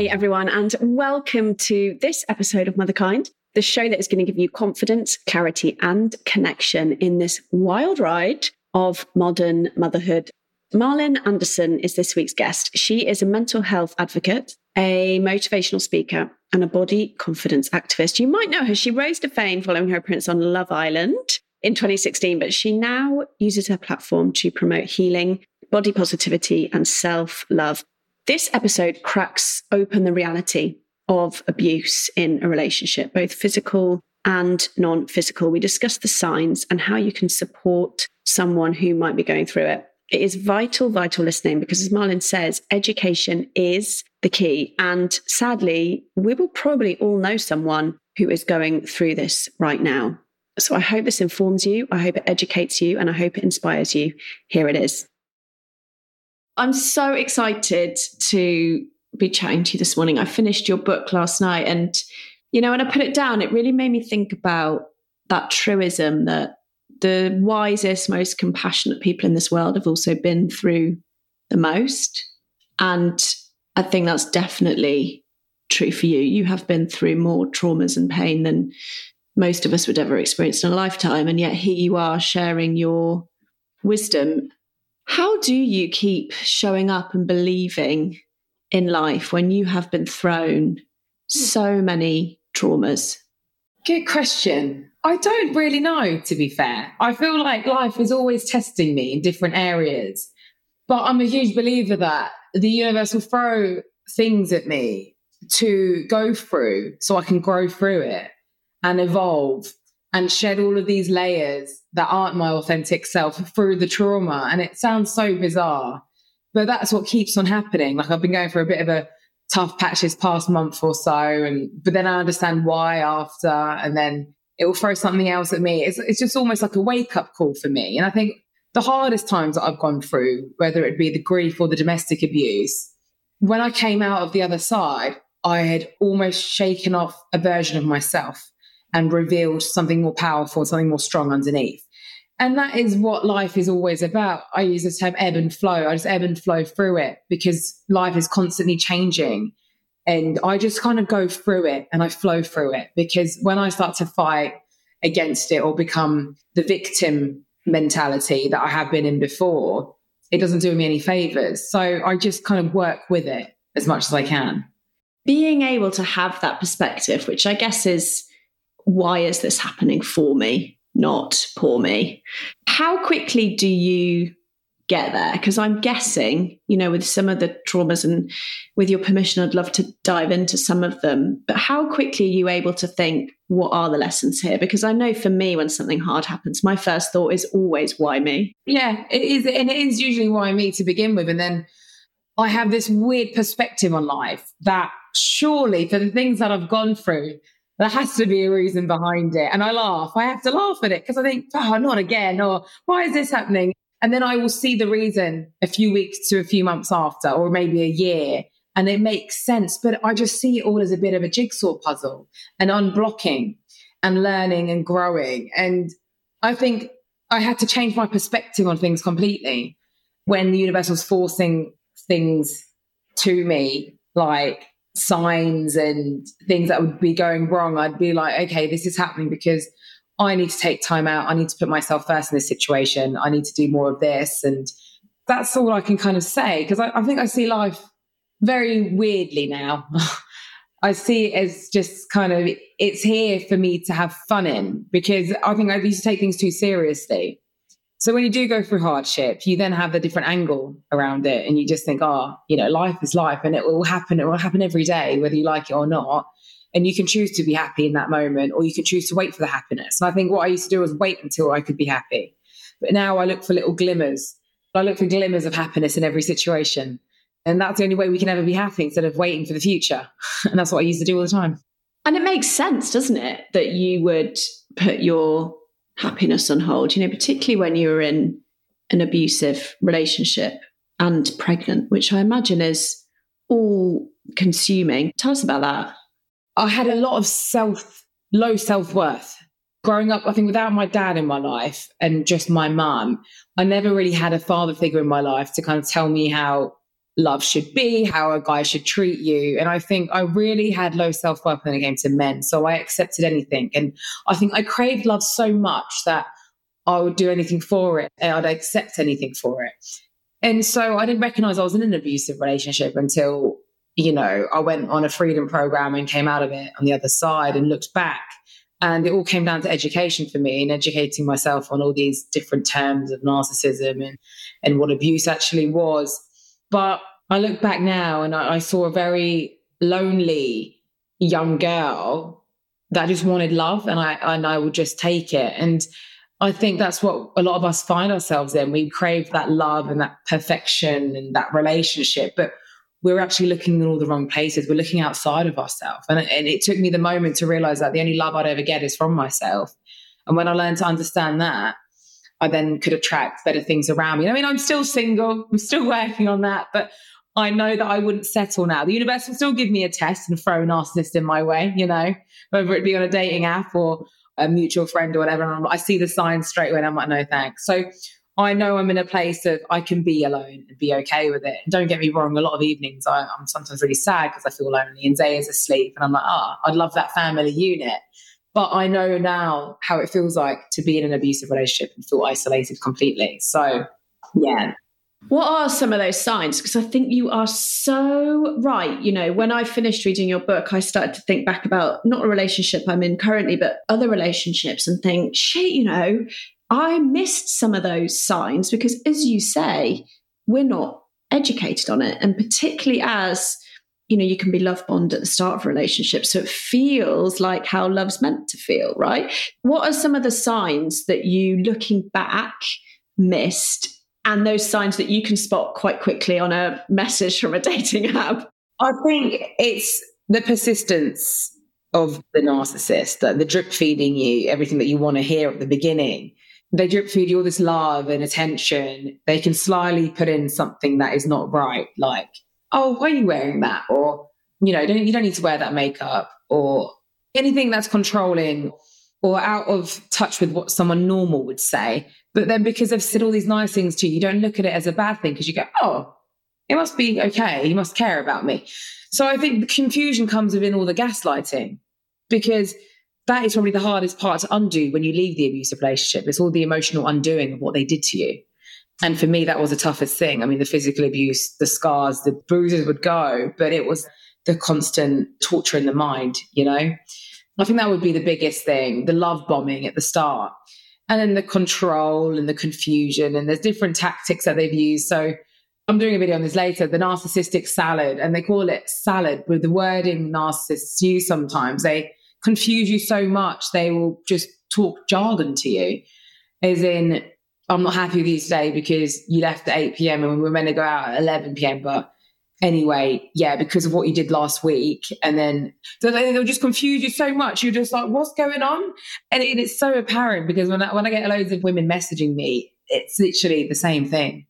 Hey everyone, and welcome to this episode of Motherkind, the show that is going to give you confidence, clarity, and connection in this wild ride of modern motherhood. Malin Andersson is this week's guest. She is a mental health advocate, a motivational speaker, and a body confidence activist. You might know her. She rose to fame following her appearance on Love Island in 2016, but she now uses her platform to promote healing, body positivity, and self love. This episode cracks open the reality of abuse in a relationship, both physical and non physical. We discuss the signs and how you can support someone who might be going through it. It is vital, vital listening because, as Malin says, education is the key. And sadly, we will probably all know someone who is going through this right now. So I hope this informs you. I hope it educates you and I hope it inspires you. Here it is. I'm so excited to be chatting to you this morning. I finished your book last night, and you know, when I put it down, it really made me think about that truism that the wisest, most compassionate people in this world have also been through the most. And I think that's definitely true for you. You have been through more traumas and pain than most of us would ever experience in a lifetime. And yet here you are sharing your wisdom how do you keep showing up and believing in life when you have been thrown so many traumas? Good question. I don't really know, to be fair. I feel like life is always testing me in different areas. But I'm a huge believer that the universe will throw things at me to go through so I can grow through it and evolve and shed all of these layers that aren't my authentic self through the trauma. And it sounds so bizarre, but that's what keeps on happening. Like I've been going for a bit of a tough patch this past month or so, and but then I understand why after, and then it will throw something else at me. It's, it's just almost like a wake up call for me. And I think the hardest times that I've gone through, whether it be the grief or the domestic abuse, when I came out of the other side, I had almost shaken off a version of myself and revealed something more powerful, something more strong underneath. And that is what life is always about. I use the term ebb and flow. I just ebb and flow through it because life is constantly changing. And I just kind of go through it and I flow through it because when I start to fight against it or become the victim mentality that I have been in before, it doesn't do me any favors. So I just kind of work with it as much as I can. Being able to have that perspective, which I guess is why is this happening for me, not poor me? How quickly do you get there? Because I'm guessing, you know, with some of the traumas and with your permission, I'd love to dive into some of them. But how quickly are you able to think, what are the lessons here? Because I know for me, when something hard happens, my first thought is always, why me? Yeah, it is. And it is usually why me to begin with. And then I have this weird perspective on life that surely for the things that I've gone through, there has to be a reason behind it. And I laugh. I have to laugh at it because I think, oh, not again, or why is this happening? And then I will see the reason a few weeks to a few months after, or maybe a year. And it makes sense. But I just see it all as a bit of a jigsaw puzzle and unblocking and learning and growing. And I think I had to change my perspective on things completely when the universe was forcing things to me, like signs and things that would be going wrong, I'd be like, okay, this is happening because I need to take time out. I need to put myself first in this situation. I need to do more of this. And that's all I can kind of say because I, I, think I see life very weirdly now. I see it as just kind of, it's here for me to have fun in because I think I used to take things too seriously. So when you do go through hardship, you then have a different angle around it and you just think, oh, you know, life is life and it will happen. It will happen every day, whether you like it or not. And you can choose to be happy in that moment or you can choose to wait for the happiness. And I think what I used to do was wait until I could be happy. But now I look for little glimmers. I look for glimmers of happiness in every situation. And that's the only way we can ever be happy instead of waiting for the future. And that's what I used to do all the time. And it makes sense, doesn't it, that you would put your happiness on hold, you know, particularly when you're in an abusive relationship and pregnant, which I imagine is all consuming. Tell us about that. I had a lot of self, low self worth. Growing up, I think without my dad in my life and just my mum, I never really had a father figure in my life to kind of tell me how love should be, how a guy should treat you. And I think I really had low self worth when it came to men. So I accepted anything. And I think I craved love so much that I would do anything for it and I'd accept anything for it. And so I didn't recognize I was in an abusive relationship until, you know, I went on a freedom program and came out of it on the other side and looked back. And it all came down to education for me and educating myself on all these different terms of narcissism and, and what abuse actually was. But I look back now and I, I saw a very lonely young girl that just wanted love and I and I would just take it. And I think that's what a lot of us find ourselves in. We crave that love and that perfection and that relationship, but we're actually looking in all the wrong places. We're looking outside of ourselves. And, and it took me the moment to realize that the only love I'd ever get is from myself. And when I learned to understand that, I then could attract better things around me. I mean, I'm still single, I'm still working on that, but I know that I wouldn't settle now. The universe will still give me a test and throw a narcissist in my way, you know, whether it be on a dating app or a mutual friend or whatever. I see the signs straight away and I'm like, no, thanks. So I know I'm in a place of I can be alone and be okay with it. And don't get me wrong, a lot of evenings I, am sometimes really sad because I feel lonely and Zay is asleep and I'm like, ah, oh, I'd love that family unit. But I know now how it feels like to be in an abusive relationship and feel isolated completely. So yeah, what are some of those signs? Because I think you are so right. You know, when I finished reading your book, I started to think back about not a relationship I'm in currently, but other relationships and think, shit, you know, I missed some of those signs because, as you say, we're not educated on it. And particularly as, you know, you can be love bombed at the start of a relationship. So it feels like how love's meant to feel, right? What are some of the signs that you, looking back, missed and those signs that you can spot quite quickly on a message from a dating app? I think it's the persistence of the narcissist, the, the drip feeding you everything that you want to hear at the beginning. They drip feed you all this love and attention. They can slyly put in something that is not right, like, oh, why are you wearing that? Or, you know, don't, you don't need to wear that makeup or anything that's controlling or out of touch with what someone normal would say. But then because they've said all these nice things to you, you don't look at it as a bad thing because you go, oh, it must be okay. He must care about me. So I think the confusion comes within all the gaslighting because that is probably the hardest part to undo when you leave the abusive relationship. It's all the emotional undoing of what they did to you. And for me, that was the toughest thing. I mean, the physical abuse, the scars, the bruises would go, but it was the constant torture in the mind, you know? I think that would be the biggest thing the love bombing at the start and then the control and the confusion and there's different tactics that they've used so i'm doing a video on this later the narcissistic salad and they call it salad with the wording narcissists use sometimes they confuse you so much they will just talk jargon to you as in i'm not happy with you today because you left at 8 p.m and we were meant to go out at 11 p.m but anyway, yeah, because of what you did last week. And then so they'll just confuse you so much. You're just like, what's going on? And it, it's so apparent because when I, when I get loads of women messaging me, it's literally the same thing.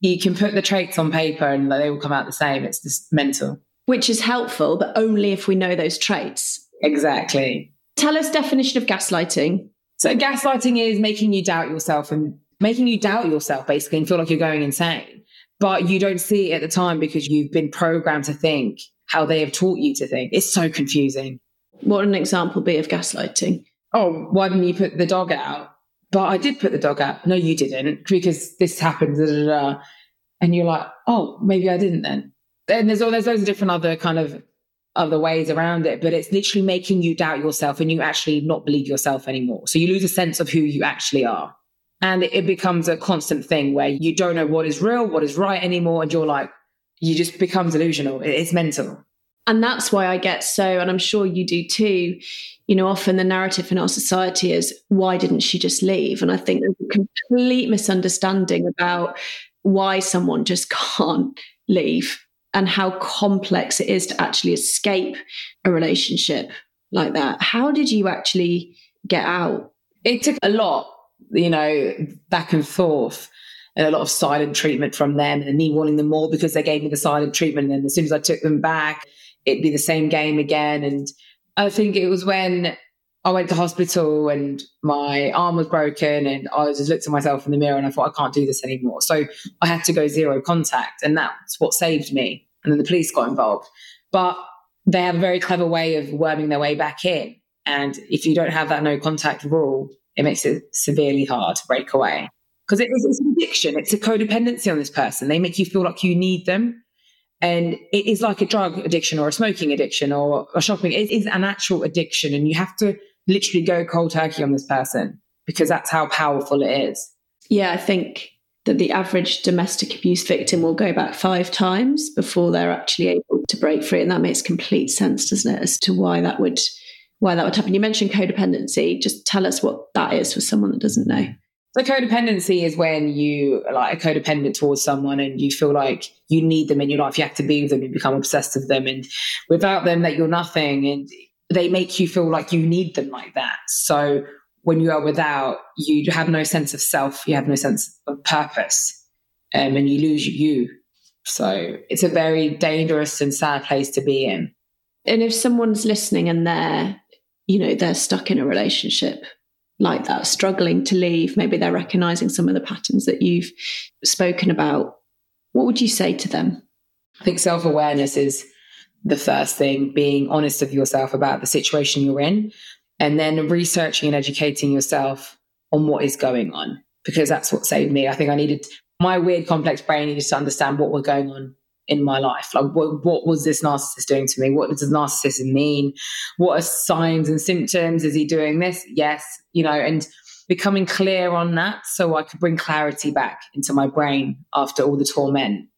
You can put the traits on paper and they will come out the same. It's just mental. Which is helpful, but only if we know those traits. Exactly. Tell us definition of gaslighting. So gaslighting is making you doubt yourself and making you doubt yourself basically and feel like you're going insane but you don't see it at the time because you've been programmed to think how they have taught you to think. It's so confusing. What an example be of gaslighting? Oh, why didn't you put the dog out? But I did put the dog out. No, you didn't because this happened. Da, da, da. And you're like, oh, maybe I didn't then. And there's all there's loads of different other kind of other ways around it, but it's literally making you doubt yourself and you actually not believe yourself anymore. So you lose a sense of who you actually are. And it becomes a constant thing where you don't know what is real, what is right anymore. And you're like, you just become delusional. It's mental. And that's why I get so, and I'm sure you do too. You know, often the narrative in our society is, why didn't she just leave? And I think there's a complete misunderstanding about why someone just can't leave and how complex it is to actually escape a relationship like that. How did you actually get out? It took a lot you know, back and forth and a lot of silent treatment from them and me wanting them more because they gave me the silent treatment. And as soon as I took them back, it'd be the same game again. And I think it was when I went to hospital and my arm was broken and I just looked at myself in the mirror and I thought I can't do this anymore. So I had to go zero contact and that's what saved me. And then the police got involved. But they have a very clever way of worming their way back in. And if you don't have that no contact rule, it makes it severely hard to break away. Because it it's an addiction, it's a codependency on this person. They make you feel like you need them. And it is like a drug addiction or a smoking addiction or a shopping. It is an actual addiction. And you have to literally go cold turkey on this person because that's how powerful it is. Yeah, I think that the average domestic abuse victim will go back five times before they're actually able to break free. And that makes complete sense, doesn't it, as to why that would why that would happen. You mentioned codependency. Just tell us what that is for someone that doesn't know. So codependency is when you like a codependent towards someone and you feel like you need them in your life. You have to be with them. You become obsessed with them, and without them, that you're nothing. And they make you feel like you need them like that. So when you are without, you have no sense of self. You have no sense of purpose, um, and you lose you. So it's a very dangerous and sad place to be in. And if someone's listening and they're, you know, they're stuck in a relationship like that, struggling to leave, maybe they're recognizing some of the patterns that you've spoken about, what would you say to them? I think self awareness is the first thing, being honest with yourself about the situation you're in, and then researching and educating yourself on what is going on, because that's what saved me. I think I needed my weird, complex brain needed to understand what was going on in my life. Like, what, what was this narcissist doing to me? What does narcissism mean? What are signs and symptoms? Is he doing this? Yes, you know, and becoming clear on that so I could bring clarity back into my brain after all the torment.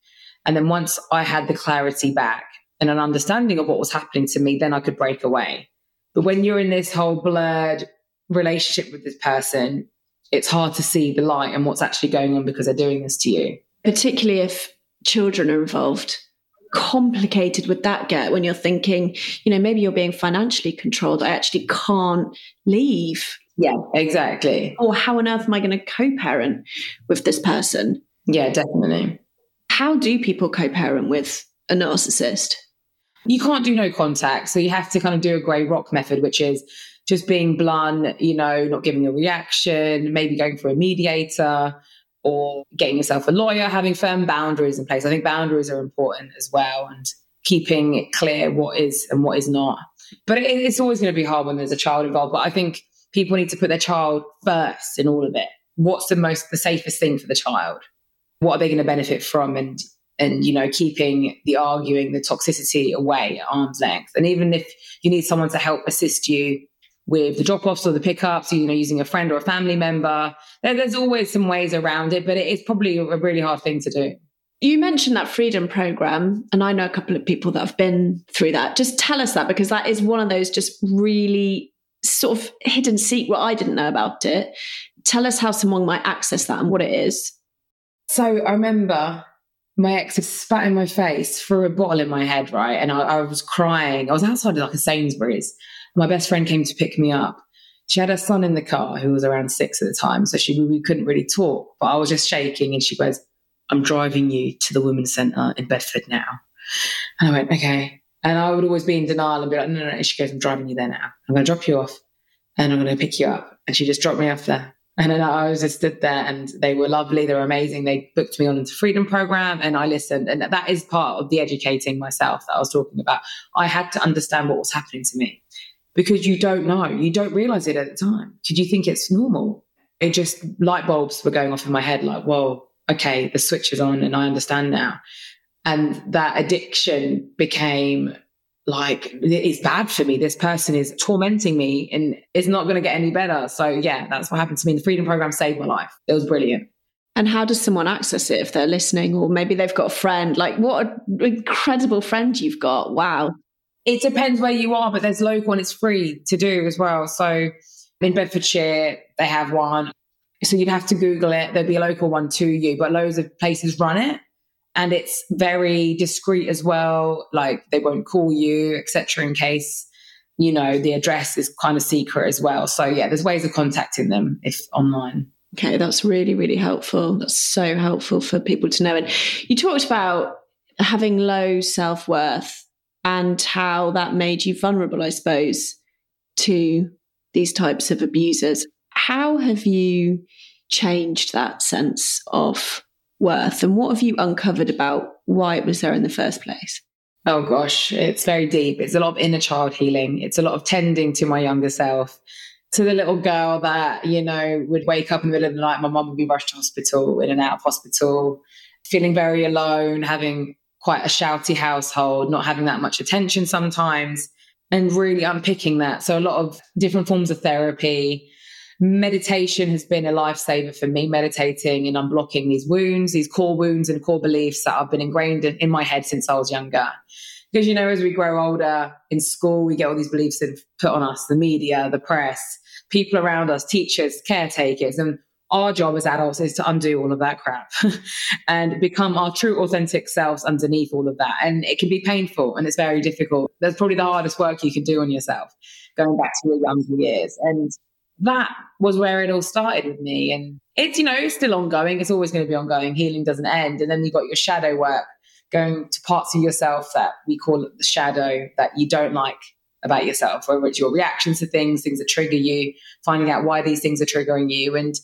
And then once I had the clarity back and an understanding of what was happening to me, then I could break away. But when you're in this whole blurred relationship with this person, it's hard to see the light and what's actually going on because they're doing this to you. Particularly if children are involved. Complicated would that get when you're thinking, you know, maybe you're being financially controlled. I actually can't leave. Yeah, exactly. Or how on earth am I going to co parent with this person? Yeah, definitely. How do people co parent with a narcissist? You can't do no contact. So you have to kind of do a grey rock method, which is just being blunt, you know, not giving a reaction, maybe going for a mediator or getting yourself a lawyer, having firm boundaries in place. I think boundaries are important as well and keeping it clear what is and what is not. But it, it's always going to be hard when there's a child involved. But I think people need to put their child first in all of it. What's the most, the safest thing for the child? What are they going to benefit from? And and you know keeping the arguing the toxicity away at arm's length and even if you need someone to help assist you with the drop-offs or the pickups you know using a friend or a family member there, there's always some ways around it but it's probably a really hard thing to do you mentioned that freedom program and i know a couple of people that have been through that just tell us that because that is one of those just really sort of hidden secret i didn't know about it tell us how someone might access that and what it is so i remember my ex spat in my face, threw a bottle in my head, right? And I, I was crying. I was outside like a Sainsbury's. My best friend came to pick me up. She had her son in the car who was around six at the time. So she we couldn't really talk, but I was just shaking. And she goes, I'm driving you to the women's centre in Bedford now. And I went, okay. And I would always be in denial and be like, no, no, no. She goes, I'm driving you there now. I'm going to drop you off and I'm going to pick you up. And she just dropped me off there. And then I was just stood there and they were lovely. They were amazing. They booked me on into freedom program and I listened. And that is part of the educating myself that I was talking about. I had to understand what was happening to me because you don't know. You don't realize it at the time. Did you think it's normal? It just light bulbs were going off in my head like, whoa, okay, the switch is on and I understand now. And that addiction became like it's bad for me. This person is tormenting me and it's not going to get any better. So yeah, that's what happened to me. The freedom program saved my life. It was brilliant. And how does someone access it if they're listening, or maybe they've got a friend? Like, what an incredible friend you've got! Wow. It depends where you are, but there's local and it's free to do as well. So in Bedfordshire, they have one. So you'd have to Google it. There'd be a local one to you, but loads of places run it. And it's very discreet as well. Like they won't call you etc in case you know the address is kind of secret as well. So yeah there's ways of contacting them if online. Okay that's really really helpful. That's so helpful for people to know. And you talked about having low self-worth and how that made you vulnerable i suppose to these types of abusers. How have you changed that sense of worth and what have you uncovered about why it was there in the first place? Oh gosh, it's very deep. It's a lot of inner child healing. It's a lot of tending to my younger self, to the little girl that, you know, would wake up in the middle of the night. My mum would be rushed to hospital, in and out of hospital, feeling very alone, having quite a shouty household, not having that much attention sometimes, and really unpicking that. So, a lot of different forms of therapy. Meditation has been a lifesaver for me, meditating and unblocking these wounds, these core wounds and core beliefs that I've been ingrained in, in my head since I was younger. Because, you know, as we grow older in school, we get all these beliefs that put on us the media, the press, people around us, teachers, caretakers. And our job as adults is to undo all of that crap and become our true authentic selves underneath all of that. And it can be painful and it's very difficult. That's probably the hardest work you can do on yourself, going back to your younger years. And that was where it all started with me. And it's, you know, it's still ongoing. It's always going to be ongoing. Healing doesn't end. And then you got your shadow work going to parts of yourself that we call the shadow that you don't like about yourself, whether it's your reactions to things, things that trigger you, finding out why these things are triggering you, and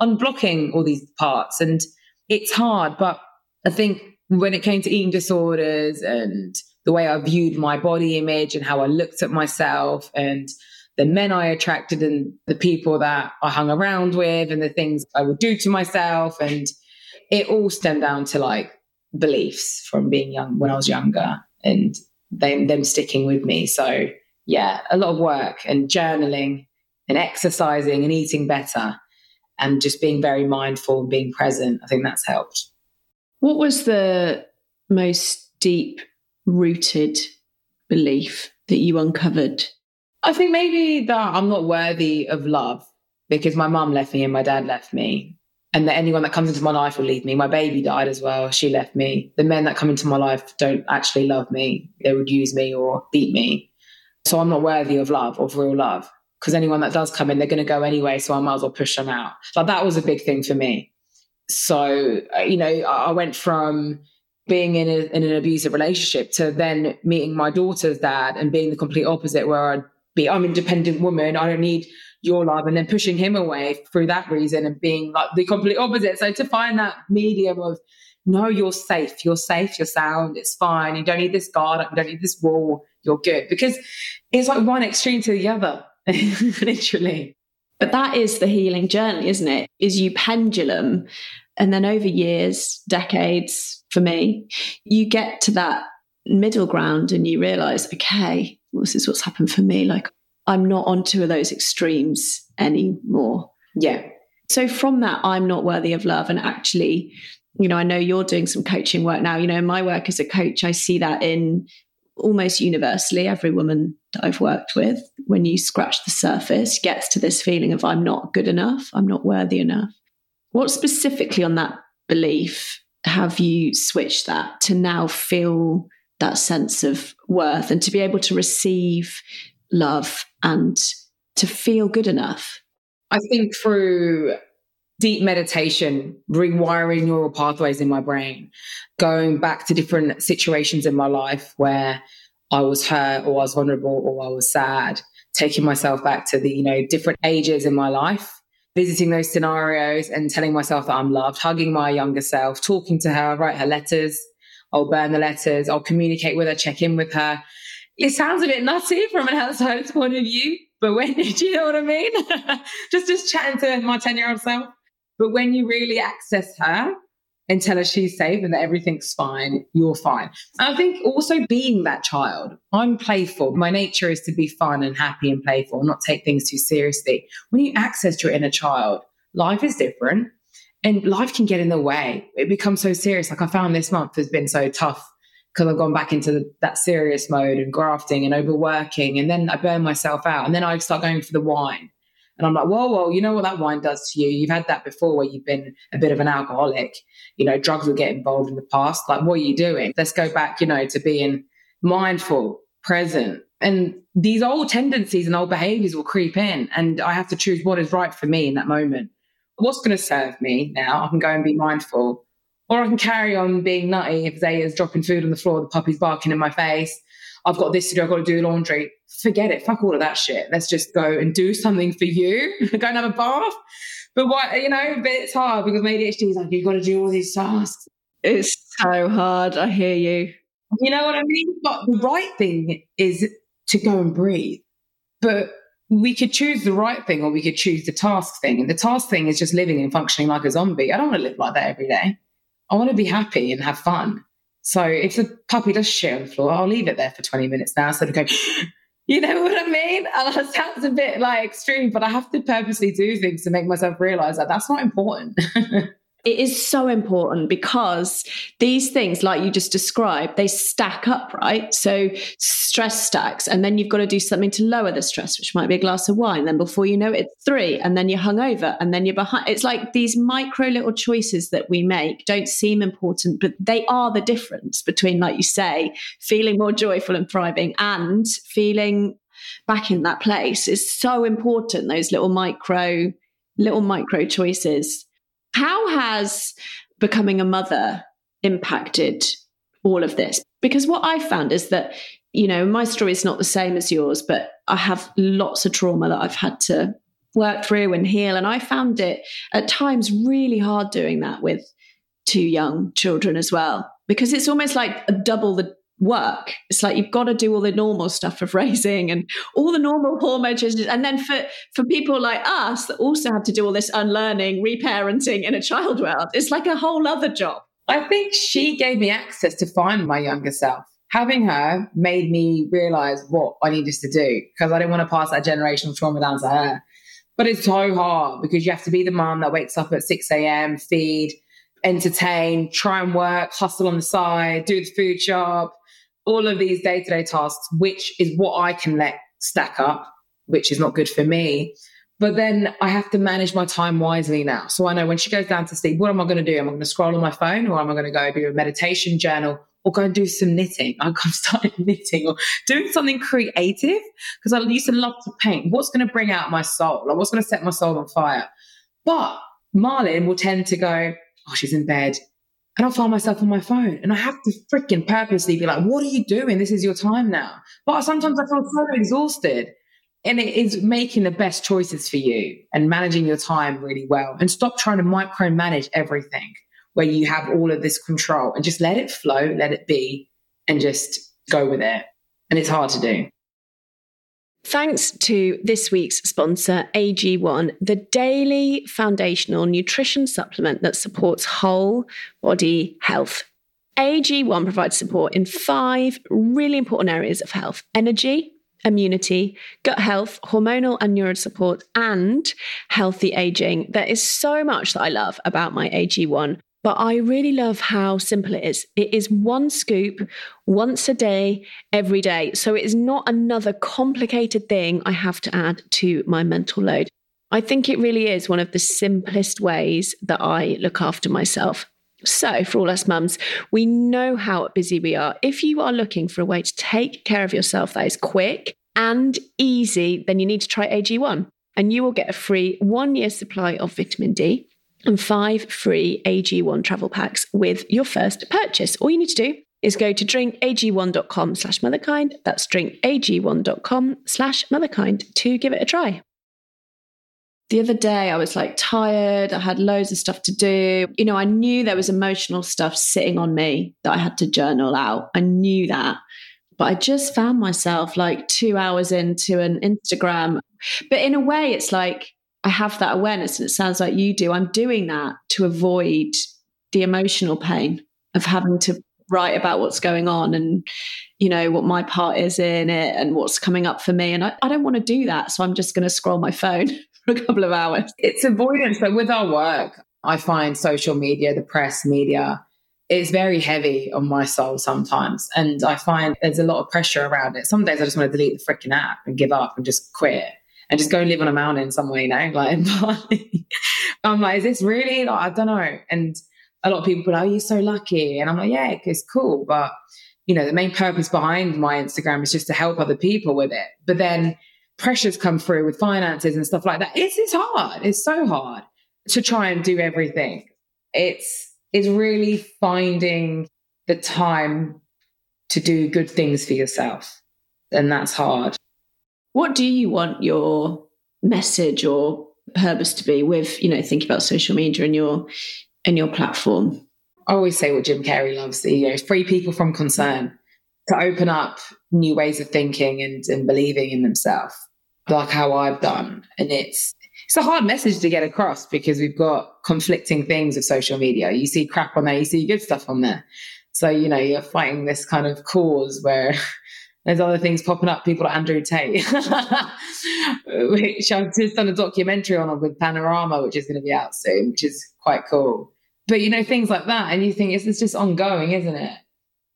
unblocking all these parts. And it's hard, but I think when it came to eating disorders and the way I viewed my body image and how I looked at myself and the men I attracted and the people that I hung around with and the things I would do to myself. And it all stemmed down to like beliefs from being young when I was younger and them, them sticking with me. So yeah, a lot of work and journaling and exercising and eating better and just being very mindful and being present. I think that's helped. What was the most deep rooted belief that you uncovered? I think maybe that I'm not worthy of love because my mum left me and my dad left me. And that anyone that comes into my life will leave me. My baby died as well. She left me. The men that come into my life don't actually love me. They would use me or beat me. So I'm not worthy of love, of real love, because anyone that does come in, they're going to go anyway. So I might as well push them out. Like that was a big thing for me. So, uh, you know, I went from being in, a, in an abusive relationship to then meeting my daughter's dad and being the complete opposite, where I'd be, I'm an independent woman. I don't need your love. And then pushing him away through that reason and being like the complete opposite. So to find that medium of, no, you're safe, you're safe, you're sound, it's fine. You don't need this guard, you don't need this wall, you're good. Because it's like one extreme to the other, literally. But that is the healing journey, isn't it? Is you pendulum. And then over years, decades for me, you get to that middle ground and you realize, okay, this is what's happened for me. Like I'm not on two of those extremes anymore. Yeah. So from that, I'm not worthy of love. And actually, you know, I know you're doing some coaching work now. You know, in my work as a coach, I see that in almost universally every woman that I've worked with, when you scratch the surface, gets to this feeling of I'm not good enough, I'm not worthy enough. What specifically on that belief have you switched that to now feel that sense of worth and to be able to receive love and to feel good enough? I think through deep meditation, rewiring neural pathways in my brain, going back to different situations in my life where I was hurt or I was vulnerable or I was sad, taking myself back to the, you know, different ages in my life, visiting those scenarios and telling myself that I'm loved, hugging my younger self, talking to her, write her letters. I'll burn the letters. I'll communicate with her, check in with her. It sounds a bit nutty from an outsider's point of view, but when did you know what I mean? just just chatting to my 10 year old self. But when you really access her and tell her she's safe and that everything's fine, you're fine. I think also being that child, I'm playful. My nature is to be fun and happy and playful, not take things too seriously. When you access your inner child, life is different and life can get in the way. It becomes so serious. Like I found this month has been so tough because I've gone back into the, that serious mode and grafting and overworking. And then I burn myself out. And then I start going for the wine. And I'm like, whoa, whoa, you know what that wine does to you? You've had that before where you've been a bit of an alcoholic. You know, drugs will get involved in the past. Like, what are you doing? Let's go back, you know, to being mindful, present. And these old tendencies and old behaviors will creep in. And I have to choose what is right for me in that moment. What's going to serve me now? I can go and be mindful. Or I can carry on being nutty if Zaya's dropping food on the floor, the puppy's barking in my face. I've got this to do, I've got to do laundry. Forget it. Fuck all of that shit. Let's just go and do something for you. go and have a bath. But what, you know, but it's hard because my ADHD is like, you've got to do all these tasks. It's so hard. I hear you. You know what I mean? But the right thing is to go and breathe. But we could choose the right thing or we could choose the task thing. And the task thing is just living and functioning like a zombie. I don't want to live like that every day. I want to be happy and have fun. So if the puppy does shit on the floor, I'll leave it there for 20 minutes now instead of going, you know what I mean? And that sounds a bit like extreme, but I have to purposely do things to make myself realize that that's not important. It is so important because these things, like you just described, they stack up, right? So stress stacks, and then you've got to do something to lower the stress, which might be a glass of wine. Then before you know it, it's three, and then you're hungover, and then you're behind. It's like these micro little choices that we make don't seem important, but they are the difference between, like you say, feeling more joyful and thriving and feeling back in that place is so important. Those little micro, little micro choices how has becoming a mother impacted all of this? Because what I found is that, you know, my story is not the same as yours, but I have lots of trauma that I've had to work through and heal. And I found it at times really hard doing that with two young children as well, because it's almost like a double the work. It's like you've got to do all the normal stuff of raising and all the normal hormone changes. And then for, for people like us that also have to do all this unlearning, reparenting in a child world, it's like a whole other job. I think she gave me access to find my younger self. Having her made me realize what I needed to do because I didn't want to pass that generational trauma down to her. But it's so hard because you have to be the mom that wakes up at 6 a.m., feed, entertain, try and work, hustle on the side, do the food shop, all of these day to day tasks, which is what I can let stack up, which is not good for me. But then I have to manage my time wisely now. So I know when she goes down to sleep, what am I going to do? Am I going to scroll on my phone or am I going to go do a meditation journal or go and do some knitting? I'm starting knitting or doing something creative because I used to love to paint. What's going to bring out my soul? Like what's going to set my soul on fire? But Malin will tend to go, oh, she's in bed and I'll find myself on my phone and I have to freaking purposely be like, what are you doing? This is your time now. But sometimes I feel so exhausted. And it is making the best choices for you and managing your time really well. And stop trying to micromanage everything where you have all of this control and just let it flow, let it be, and just go with it. And it's hard to do. Thanks to this week's sponsor, AG1, the daily foundational nutrition supplement that supports whole body health. AG1 provides support in five really important areas of health energy, immunity, gut health, hormonal and neural support, and healthy aging. There is so much that I love about my AG1. But I really love how simple it is. It is one scoop once a day, every day. So it is not another complicated thing I have to add to my mental load. I think it really is one of the simplest ways that I look after myself. So, for all us mums, we know how busy we are. If you are looking for a way to take care of yourself that is quick and easy, then you need to try AG1 and you will get a free one year supply of vitamin D and five free AG1 travel packs with your first purchase. All you need to do is go to drinkag1.com slash motherkind. That's drinkag1.com slash motherkind to give it a try. The other day, I was like tired. I had loads of stuff to do. You know, I knew there was emotional stuff sitting on me that I had to journal out. I knew that. But I just found myself like two hours into an Instagram. But in a way, it's like I have that awareness, and it sounds like you do. I'm doing that to avoid the emotional pain of having to write about what's going on and you know what my part is in it and what's coming up for me. And i, I don't want to do that so i'm just going to scroll my phone for a couple of hours. It's avoidance but with our work i find social media the press media is very heavy on my soul sometimes. And i find there's a lot of pressure around it. Some days i just want to delete the freaking app and give up and just quit and just go live on a mountain somewhere, you know, like I'm like, is this really? Like, I don't know. And a lot of people are oh, you're so lucky. And I'm like, yeah, it's cool. But, you know, the main purpose behind my Instagram is just to help other people with it. But then pressures come through with finances and stuff like that. It's, it's hard. It's so hard to try and do everything. It's, it's really finding the time to do good things for yourself. And that's hard. What do you want your message or purpose to be with, you know, thinking about social media and your and your platform? I always say what Jim Carrey loves, you know, free people from concern, to open up new ways of thinking and, and believing in themselves, like how I've done. And it's it's a hard message to get across because we've got conflicting things of social media. You see crap on there, you see good stuff on there. So, you know, you're fighting this kind of cause where there's other things popping up, people like Andrew Tate, which I've just done a documentary on with Panorama, which is going to be out soon, which is quite cool. But, you know, things like that. And you think it's, it's just ongoing, isn't it?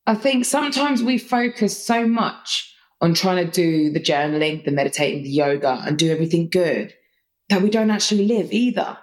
I think sometimes we focus so much on trying to do the journaling, the meditating, the yoga, and do everything good that we don't actually live either.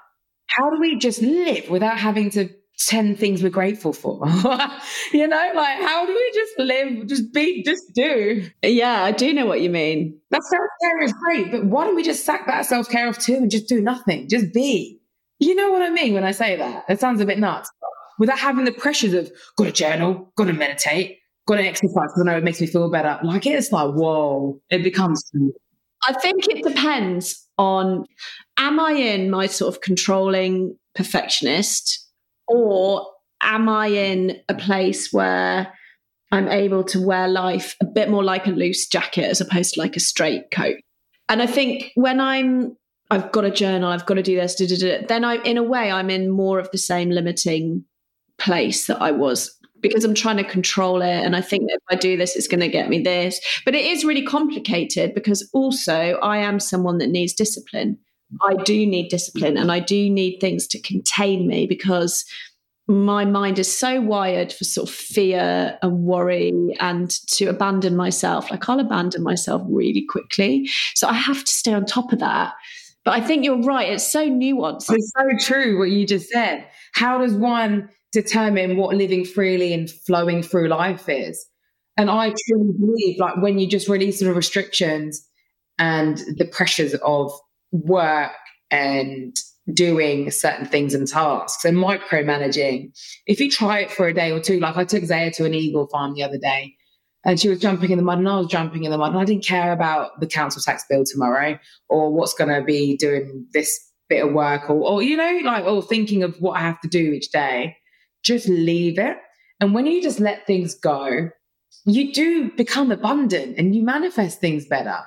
How do we just live without having to 10 things we're grateful for. you know, like how do we just live, just be, just do? Yeah, I do know what you mean. That self care is great, but why don't we just sack that self care off too and just do nothing? Just be. You know what I mean when I say that? It sounds a bit nuts. Without having the pressures of got to journal, got to meditate, got to exercise because I know it makes me feel better. Like it's like, whoa, it becomes. I think it depends on am I in my sort of controlling perfectionist or am I in a place where I'm able to wear life a bit more like a loose jacket as opposed to like a straight coat? And I think when I'm, I've got a journal, I've got to do this, da, da, da, then I'm in a way, I'm in more of the same limiting place that I was because I'm trying to control it. And I think if I do this, it's going to get me this. But it is really complicated because also I am someone that needs discipline. I do need discipline and I do need things to contain me because my mind is so wired for sort of fear and worry and to abandon myself. Like I'll abandon myself really quickly. So I have to stay on top of that. But I think you're right. It's so nuanced. It's so true what you just said. How does one determine what living freely and flowing through life is? And I truly believe like when you just release the restrictions and the pressures of work and doing certain things and tasks and micromanaging. If you try it for a day or two, like I took Zaya to an eagle farm the other day and she was jumping in the mud and I was jumping in the mud and I didn't care about the council tax bill tomorrow or what's going to be doing this bit of work or, or, you know, like, or thinking of what I have to do each day. Just leave it. And when you just let things go, you do become abundant and you manifest things better.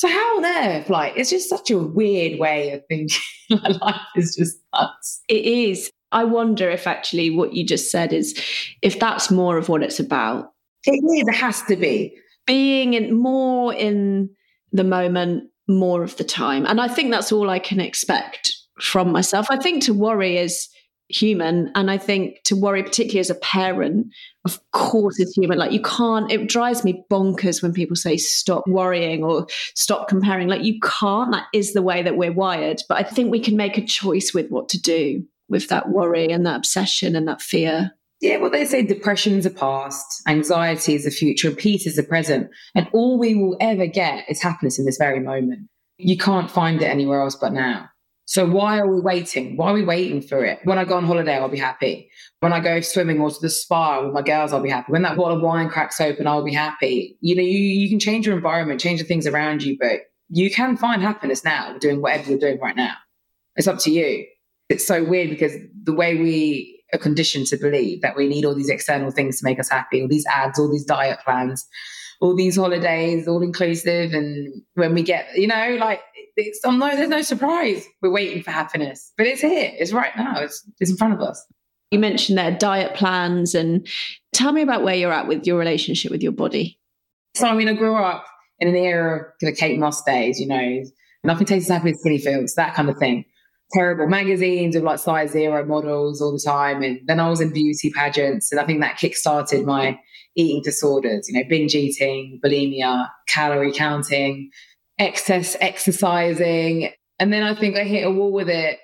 So how on earth? Like, it's just such a weird way of thinking. life is just nuts. It is. I wonder if actually what you just said is if that's more of what it's about. It is. It has to be being in more in the moment more of the time, and I think that's all I can expect from myself. I think to worry is human. And I think to worry, particularly as a parent, of course it's human. Like you can't, it drives me bonkers when people say stop worrying or stop comparing. Like you can't, that is the way that we're wired. But I think we can make a choice with what to do with that worry and that obsession and that fear. Yeah, well, they say depression is a past, anxiety is the future, and peace is the present. And all we will ever get is happiness in this very moment. You can't find it anywhere else but now. So why are we waiting? Why are we waiting for it? When I go on holiday, I'll be happy. When I go swimming or to the spa with my girls, I'll be happy. When that bottle of wine cracks open, I'll be happy. You know, you, you can change your environment, change the things around you, but you can find happiness now doing whatever you're doing right now. It's up to you. It's so weird because the way we are conditioned to believe that we need all these external things to make us happy, all these ads, all these diet plans, all these holidays, all inclusive. And when we get, you know, like it's oh no, there's no surprise. We're waiting for happiness, but it's here. It's right now. It's it's in front of us. You mentioned their diet plans, and tell me about where you're at with your relationship with your body. So I mean, I grew up in an era of the Kate Moss days. You know, nothing tastes as happy as skinny feels, that kind of thing. Terrible magazines with like size zero models all the time, and then I was in beauty pageants, and I think that kick-started my eating disorders. You know, binge eating, bulimia, calorie counting excess exercising. And then I think I hit a wall with it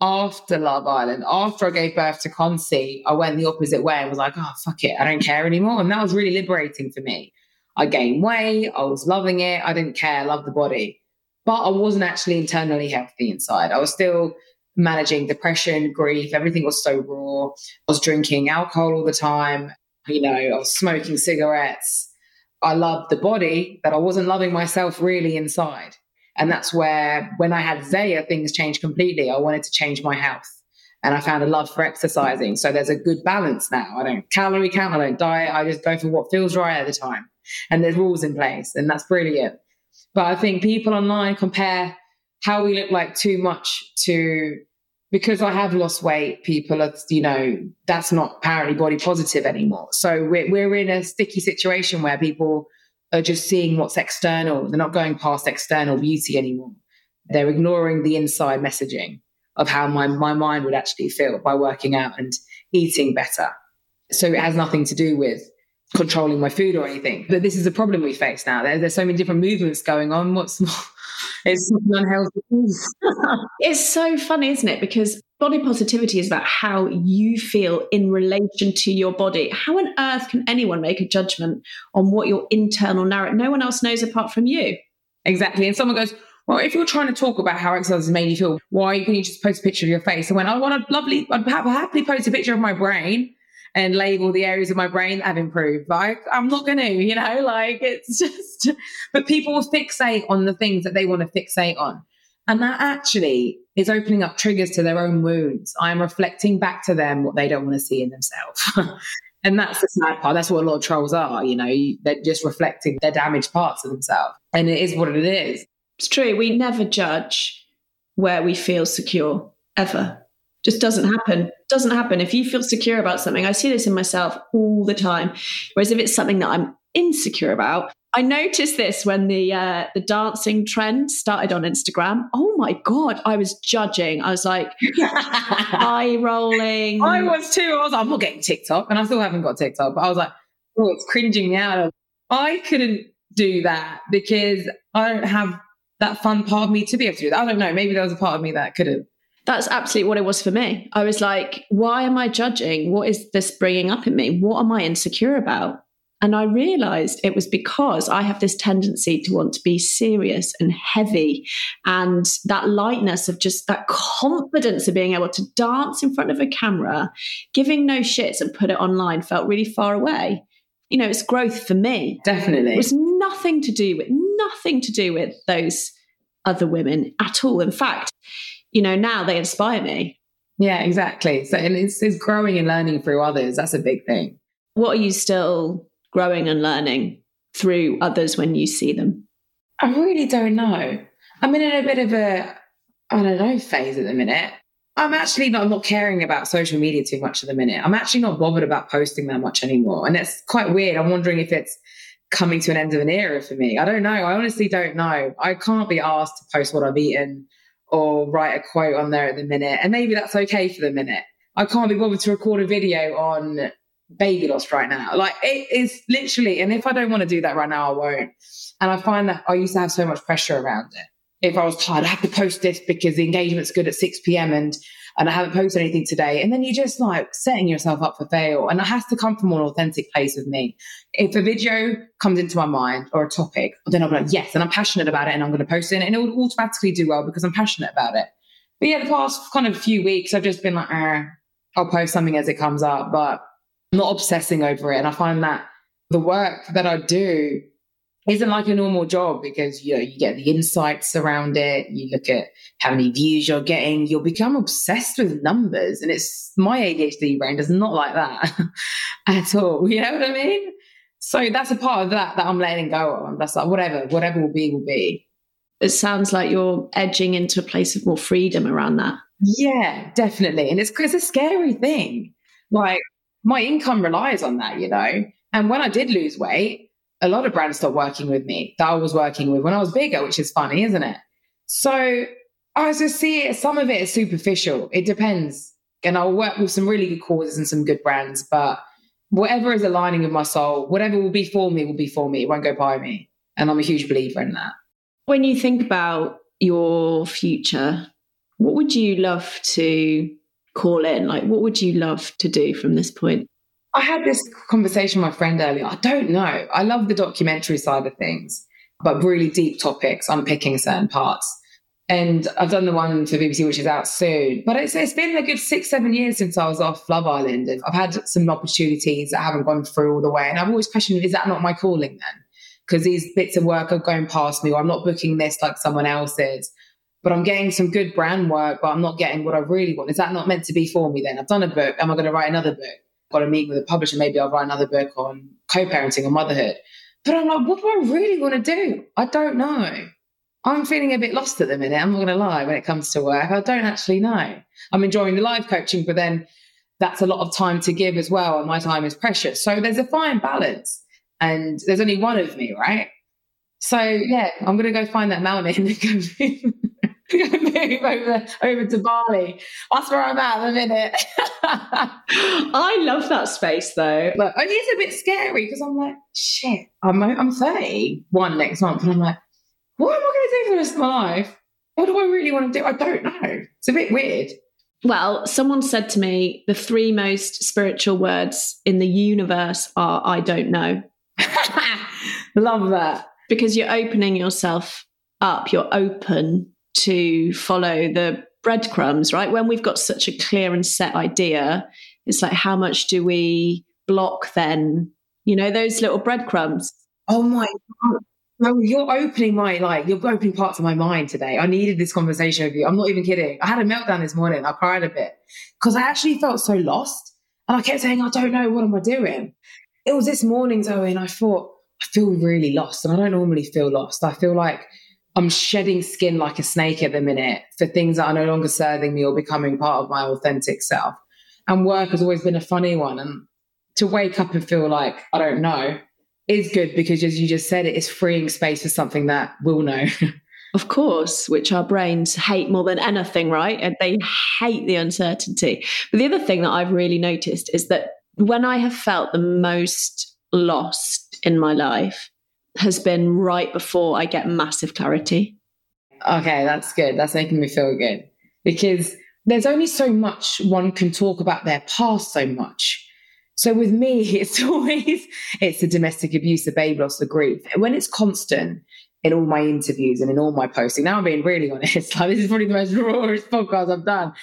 after Love Island. After I gave birth to Consy, I went the opposite way and was like, oh, fuck it. I don't care anymore. And that was really liberating for me. I gained weight. I was loving it. I didn't care. I loved the body. But I wasn't actually internally healthy inside. I was still managing depression, grief. Everything was so raw. I was drinking alcohol all the time. You know, I was smoking cigarettes. I loved the body, but I wasn't loving myself really inside. And that's where, when I had Zaya, things changed completely. I wanted to change my health and I found a love for exercising. So there's a good balance now. I don't calorie count, I don't diet, I just go for what feels right at the time. And there's rules in place, and that's brilliant. But I think people online compare how we look like too much to because I have lost weight, people are, you know, that's not apparently body positive anymore. So we're, we're in a sticky situation where people are just seeing what's external. They're not going past external beauty anymore. They're ignoring the inside messaging of how my, my mind would actually feel by working out and eating better. So it has nothing to do with controlling my food or anything. But this is a problem we face now. There, there's so many different movements going on. What's it's unhealthy. it's so funny, isn't it? Because body positivity is about how you feel in relation to your body. How on earth can anyone make a judgment on what your internal narrative? No one else knows apart from you. Exactly. And someone goes, well, if you're trying to talk about how exercise has made you feel, why can you just post a picture of your face? I went, I want a lovely, I'd happily post a picture of my brain and label the areas of my brain that have improved. Like, I'm not going to, you know, like it's just, but people will fixate on the things that they want to fixate on. And that actually is opening up triggers to their own wounds. I'm reflecting back to them what they don't want to see in themselves. and that's the sad part. That's what a lot of trolls are, you know, they're just reflecting their damaged parts of themselves. And it is what it is. It's true. We never judge where we feel secure, ever. Just doesn't happen. Doesn't happen. If you feel secure about something, I see this in myself all the time. Whereas if it's something that I'm insecure about, I noticed this when the uh, the dancing trend started on Instagram. Oh my god, I was judging. I was like eye rolling. I was too. I was like, I'm not getting TikTok, and I still haven't got TikTok. But I was like, oh, it's cringing me out. I couldn't do that because I don't have that fun part of me to be able to do that. I don't know. Maybe there was a part of me that could have. That's absolutely what it was for me. I was like, why am I judging? What is this bringing up in me? What am I insecure about? And I realized it was because I have this tendency to want to be serious and heavy. And that lightness of just that confidence of being able to dance in front of a camera, giving no shits and put it online felt really far away. You know, it's growth for me. Definitely. It was nothing to do with, nothing to do with those other women at all. In fact, you know, now they inspire me. Yeah, exactly. So and it's, it's growing and learning through others. That's a big thing. What are you still growing and learning through others when you see them? I really don't know. I'm in a bit of a, I don't know, phase at the minute. I'm actually not, I'm not caring about social media too much at the minute. I'm actually not bothered about posting that much anymore. And it's quite weird. I'm wondering if it's coming to an end of an era for me. I don't know. I honestly don't know. I can't be asked to post what I've eaten or write a quote on there at the minute. And maybe that's okay for the minute. I can't be bothered to record a video on baby loss right now. Like it is literally, and if I don't want to do that right now, I won't. And I find that I used to have so much pressure around it. If I was tired, I have to post this because the engagement's good at 6 p.m. and and I haven't posted anything today. And then you're just like setting yourself up for fail. And it has to come from an authentic place with me. If a video comes into my mind or a topic, then I'll be like, yes, and I'm passionate about it and I'm going to post it. And it will automatically do well because I'm passionate about it. But yeah, the past kind of few weeks, I've just been like, eh, I'll post something as it comes up, but I'm not obsessing over it. And I find that the work that I do isn't like a normal job because you know you get the insights around it you look at how many views you're getting you'll become obsessed with numbers and it's my adhd brain does not like that at all you know what i mean? So that's a part of that that i'm letting go on that's like whatever whatever will be will be. It sounds like you're edging into a place of more freedom around that. Yeah definitely. And it's it's a scary thing. Like my income relies on that you know? And when i did lose weight a lot of brands stopped working with me that I was working with when I was bigger, which is funny, isn't it? So I just see it, some of it is superficial. It depends. And I'll work with some really good causes and some good brands, but whatever is aligning with my soul, whatever will be for me will be for me. It won't go by me. And I'm a huge believer in that. When you think about your future, what would you love to call in? Like, what would you love to do from this point? I had this conversation with my friend earlier. I don't know. I love the documentary side of things, but really deep topics, unpicking certain parts. And I've done the one for BBC, which is out soon. But it's, it's been a good six, seven years since I was off Love Island. And I've had some opportunities that haven't gone through all the way. And I've always questioned, is that not my calling then? Because these bits of work are going past me, or I'm not booking this like someone else is. But I'm getting some good brand work, but I'm not getting what I really want. Is that not meant to be for me then? I've done a book. Am I going to write another book? Got a meeting with a publisher. Maybe I'll write another book on co parenting or motherhood. But I'm like, what do I really want to do? I don't know. I'm feeling a bit lost at the minute. I'm not going to lie when it comes to work. I don't actually know. I'm enjoying the live coaching, but then that's a lot of time to give as well. And my time is precious. So there's a fine balance. And there's only one of me, right? So yeah, I'm going to go find that mountain move over, over to Bali. That's where I'm at at the minute. I love that space though. But it is a bit scary because I'm like, shit, I'm, I'm 31 next month. And I'm like, what am I going to do for the rest of my life? What do I really want to do? I don't know. It's a bit weird. Well, someone said to me the three most spiritual words in the universe are I don't know. Love that. Because you're opening yourself up, you're open to follow the breadcrumbs, right? When we've got such a clear and set idea, it's like, how much do we block then? You know, those little breadcrumbs. Oh my God. No, you're opening my like you're opening parts of my mind today. I needed this conversation with you. I'm not even kidding. I had a meltdown this morning. I cried a bit because I actually felt so lost, and I kept saying, "I don't know what am I doing." It was this morning, Zoe, and I thought I feel really lost, and I don't normally feel lost. I feel like I'm shedding skin like a snake at the minute for things that are no longer serving me or becoming part of my authentic self. And work has always been a funny one, and to wake up and feel like I don't know is good because, as you just said, it is freeing space for something that will know. of course, which our brains hate more than anything, right? And they hate the uncertainty. But the other thing that I've really noticed is that when I have felt the most lost in my life has been right before I get massive clarity. Okay, that's good. That's making me feel good because there's only so much one can talk about their past so much so with me, it's always it's the domestic abuse, the baby loss, the grief. When it's constant in all my interviews and in all my posting, now I'm being really honest. Like this is probably the most rawest podcast I've done.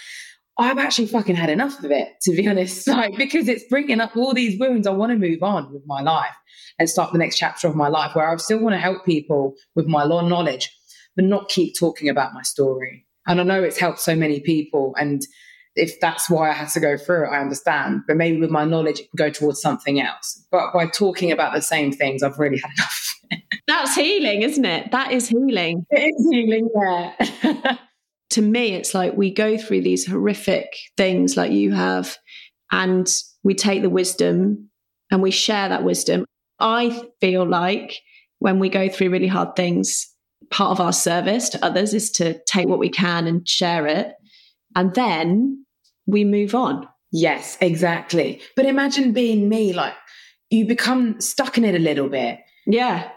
I've actually fucking had enough of it, to be honest. Like because it's bringing up all these wounds. I want to move on with my life and start the next chapter of my life where I still want to help people with my law knowledge, but not keep talking about my story. And I know it's helped so many people and if that's why I had to go through it, I understand. But maybe with my knowledge, it can go towards something else. But by talking about the same things, I've really had enough. that's healing, isn't it? That is healing. It is healing, yeah. to me, it's like we go through these horrific things like you have, and we take the wisdom and we share that wisdom. I feel like when we go through really hard things, part of our service to others is to take what we can and share it and then we move on. Yes, exactly. But imagine being me, like you become stuck in it a little bit. Yeah.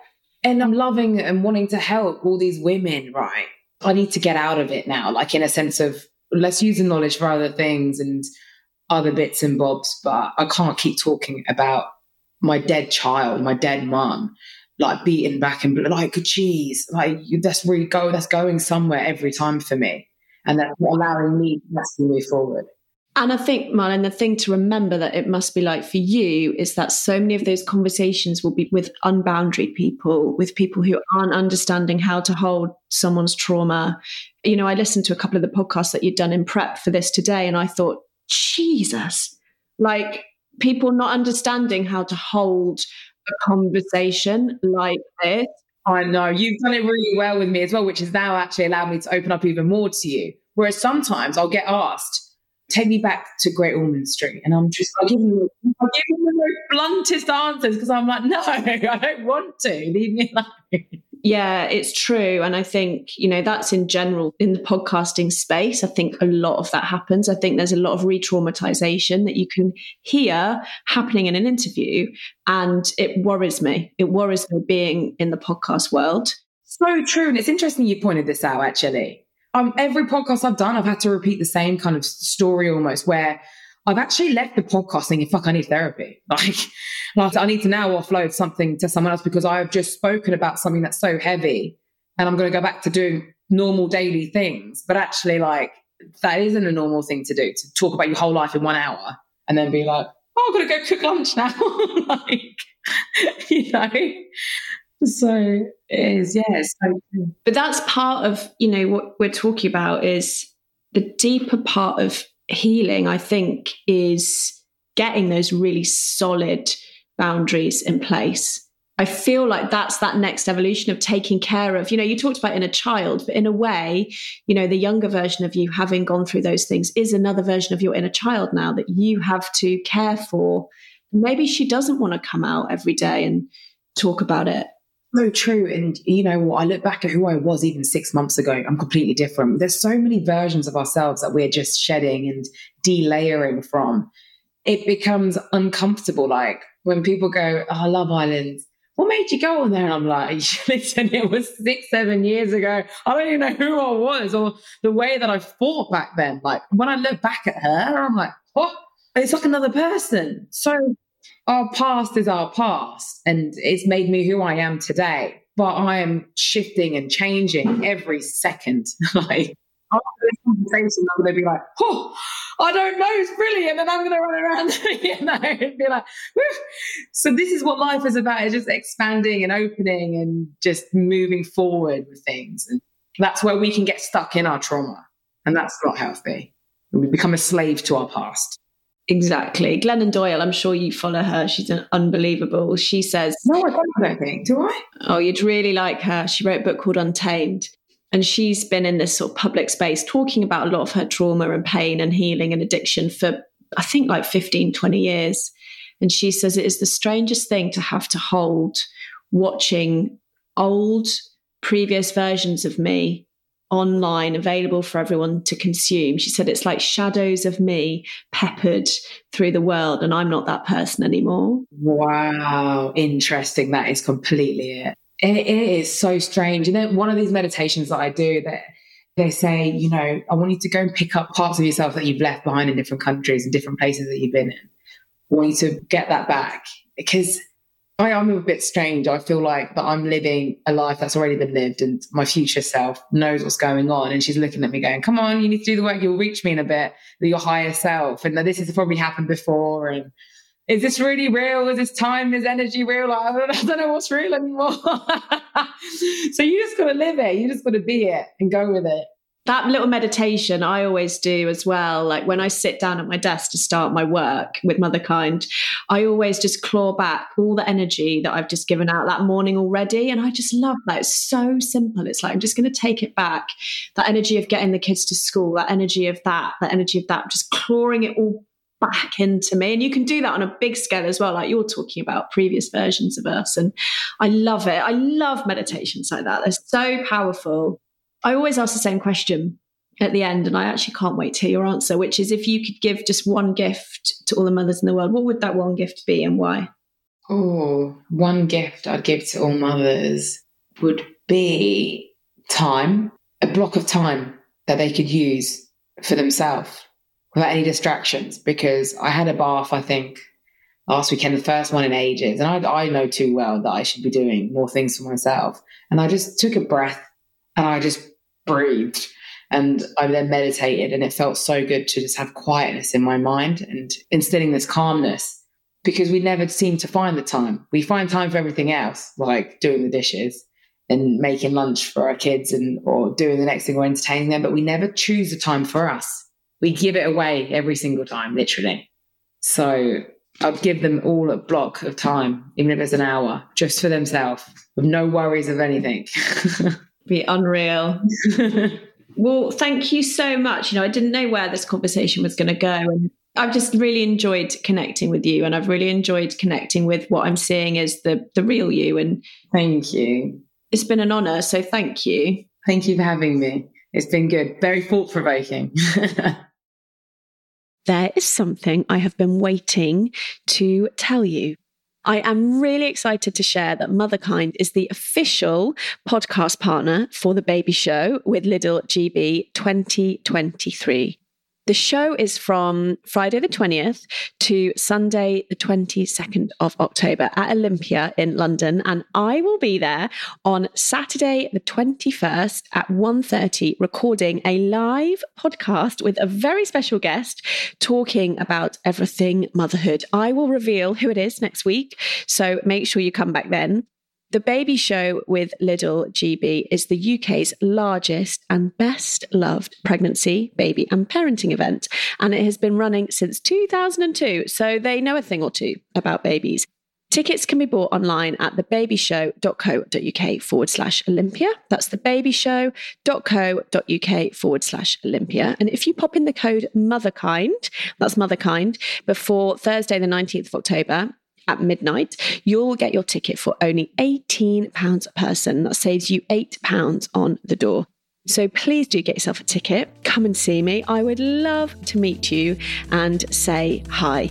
And I'm loving and wanting to help all these women, right? I need to get out of it now, like in a sense of let's use the knowledge for other things and other bits and bobs. But I can't keep talking about my dead child, my dead mom, like beaten back and like cheese. Like that's really go, that's going somewhere every time for me and that's allowing me to move forward. And I think, Malin, the thing to remember that it must be like for you is that so many of those conversations will be with unboundaried people, with people who aren't understanding how to hold someone's trauma. You know, I listened to a couple of the podcasts that you'd done in prep for this today, and I thought, Jesus, like people not understanding how to hold a conversation like this I know you've done it really well with me as well, which has now actually allowed me to open up even more to you. Whereas sometimes I'll get asked, take me back to Great Ormond Street. And I'm just, I'll give you, I'll give you the bluntest answers because I'm like, no, I don't want to. Leave me alone. Yeah, it's true. And I think, you know, that's in general in the podcasting space. I think a lot of that happens. I think there's a lot of re traumatization that you can hear happening in an interview. And it worries me. It worries me being in the podcast world. So true. And it's interesting you pointed this out, actually. Um, every podcast I've done, I've had to repeat the same kind of story almost where I've actually left the podcast thinking, fuck, I need therapy. Like, I need to now offload something to someone else because I've just spoken about something that's so heavy and I'm going to go back to doing normal daily things. But actually, like, that isn't a normal thing to do to talk about your whole life in one hour and then be like, oh, I've got to go cook lunch now. like, you know? So it is, yeah. So but that's part of, you know, what we're talking about is the deeper part of healing, I think, is getting those really solid boundaries in place. I feel like that's that next evolution of taking care of, you know, you talked about inner child, but in a way, you know, the younger version of you having gone through those things is another version of your inner child now that you have to care for. Maybe she doesn't want to come out every day and talk about it. So true. And you know? I look back at who I was even six months ago. I'm completely different. There's so many versions of ourselves that we're just shedding and delayering from. It becomes uncomfortable. Like when people go, oh, I love Island what made you go on there? And I'm like, listen, it was six, seven years ago. I don't even know who I was or the way that I fought back then. Like when I look back at her, I'm like, what? It's like another person. So our past is our past and it's made me who I am today. But I am shifting and changing every second. like after this conversation, I'm going to be like, oh, I don't know, it's brilliant. And I'm going to run around, you know, and be like, Woo. so this is what life is about, it's just expanding and opening and just moving forward with things. And that's where we can get stuck in our trauma. And that's not healthy. We become a slave to our past. Exactly. Glennon Doyle, I'm sure you follow her. She's an unbelievable. She says, No, I don't think. Do I? Oh, you'd really like her. She wrote a book called Untamed. And she's been in this sort of public space talking about a lot of her trauma and pain and healing and addiction for, I think, like 15, 20 years. And she says it is the strangest thing to have to hold watching old, previous versions of me online available for everyone to consume. She said it's like shadows of me peppered through the world, and I'm not that person anymore. Wow, interesting. That is completely it it, is so strange. And then one of these meditations that I do that they say, you know, I want you to go and pick up parts of yourself that you've left behind in different countries and different places that you've been in. I want you to get that back because I am a bit strange. I feel like that I'm living a life that's already been lived and my future self knows what's going on. And she's looking at me going, come on, you need to do the work. You'll reach me in a bit, your higher self. And this has probably happened before. And is this really real? Is this time? Is energy real? Like, I, don't, I don't know what's real anymore. so you just got to live it. You just got to be it and go with it. That little meditation I always do as well. Like when I sit down at my desk to start my work with Motherkind, I always just claw back all the energy that I've just given out that morning already. And I just love that. It's so simple. It's like, I'm just going to take it back. That energy of getting the kids to school, that energy of that, that energy of that, just clawing it all back into me. And you can do that on a big scale as well, like you're talking about previous versions of us. And I love it. I love meditations like that. They're so powerful. I always ask the same question at the end, and I actually can't wait to hear your answer, which is if you could give just one gift to all the mothers in the world, what would that one gift be and why? Oh, one gift I'd give to all mothers would be time, a block of time that they could use for themselves without any distractions because I had a bath, I think, last weekend, the first one in ages. And I, I know too well that I should be doing more things for myself. And I just took a breath and I just breathed. And I then meditated, and it felt so good to just have quietness in my mind and instilling this calmness because we never seem to find the time. We find time for everything else, like doing the dishes and making lunch for our kids and or doing the next thing or entertaining them, but we never choose the time for us we give it away every single time, literally. So I'd give them all a block of time, even if it's an hour, just for themselves, with no worries of anything. Be unreal. well, thank you so much. You know, I didn't know where this conversation was going to go. And I've just really enjoyed connecting with you. And I've really enjoyed connecting with what I'm seeing as the, the real you. And thank you. It's been an honor. So thank you. Thank you for having me. It's been good. Very thought provoking. there is something I have been waiting to tell you. I am really excited to share that Motherkind is the official podcast partner for the baby show with Lidl GB 2023. The show is from Friday the 20th to Sunday the 22nd of October at Olympia in London and I will be there on Saturday the 21st at 1:30 recording a live podcast with a very special guest talking about everything motherhood. I will reveal who it is next week, so make sure you come back then. The Baby Show with Lidl GB is the UK's largest and best loved pregnancy, baby, and parenting event. And it has been running since 2002, so they know a thing or two about babies. Tickets can be bought online at thebabyshow.co.uk forward slash Olympia. That's thebabyshow.co.uk forward slash Olympia. And if you pop in the code MOTHERKIND, that's MOTHERKIND, before Thursday, the 19th of October, at midnight, you'll get your ticket for only £18 a person. That saves you £8 on the door. So please do get yourself a ticket. Come and see me. I would love to meet you and say hi.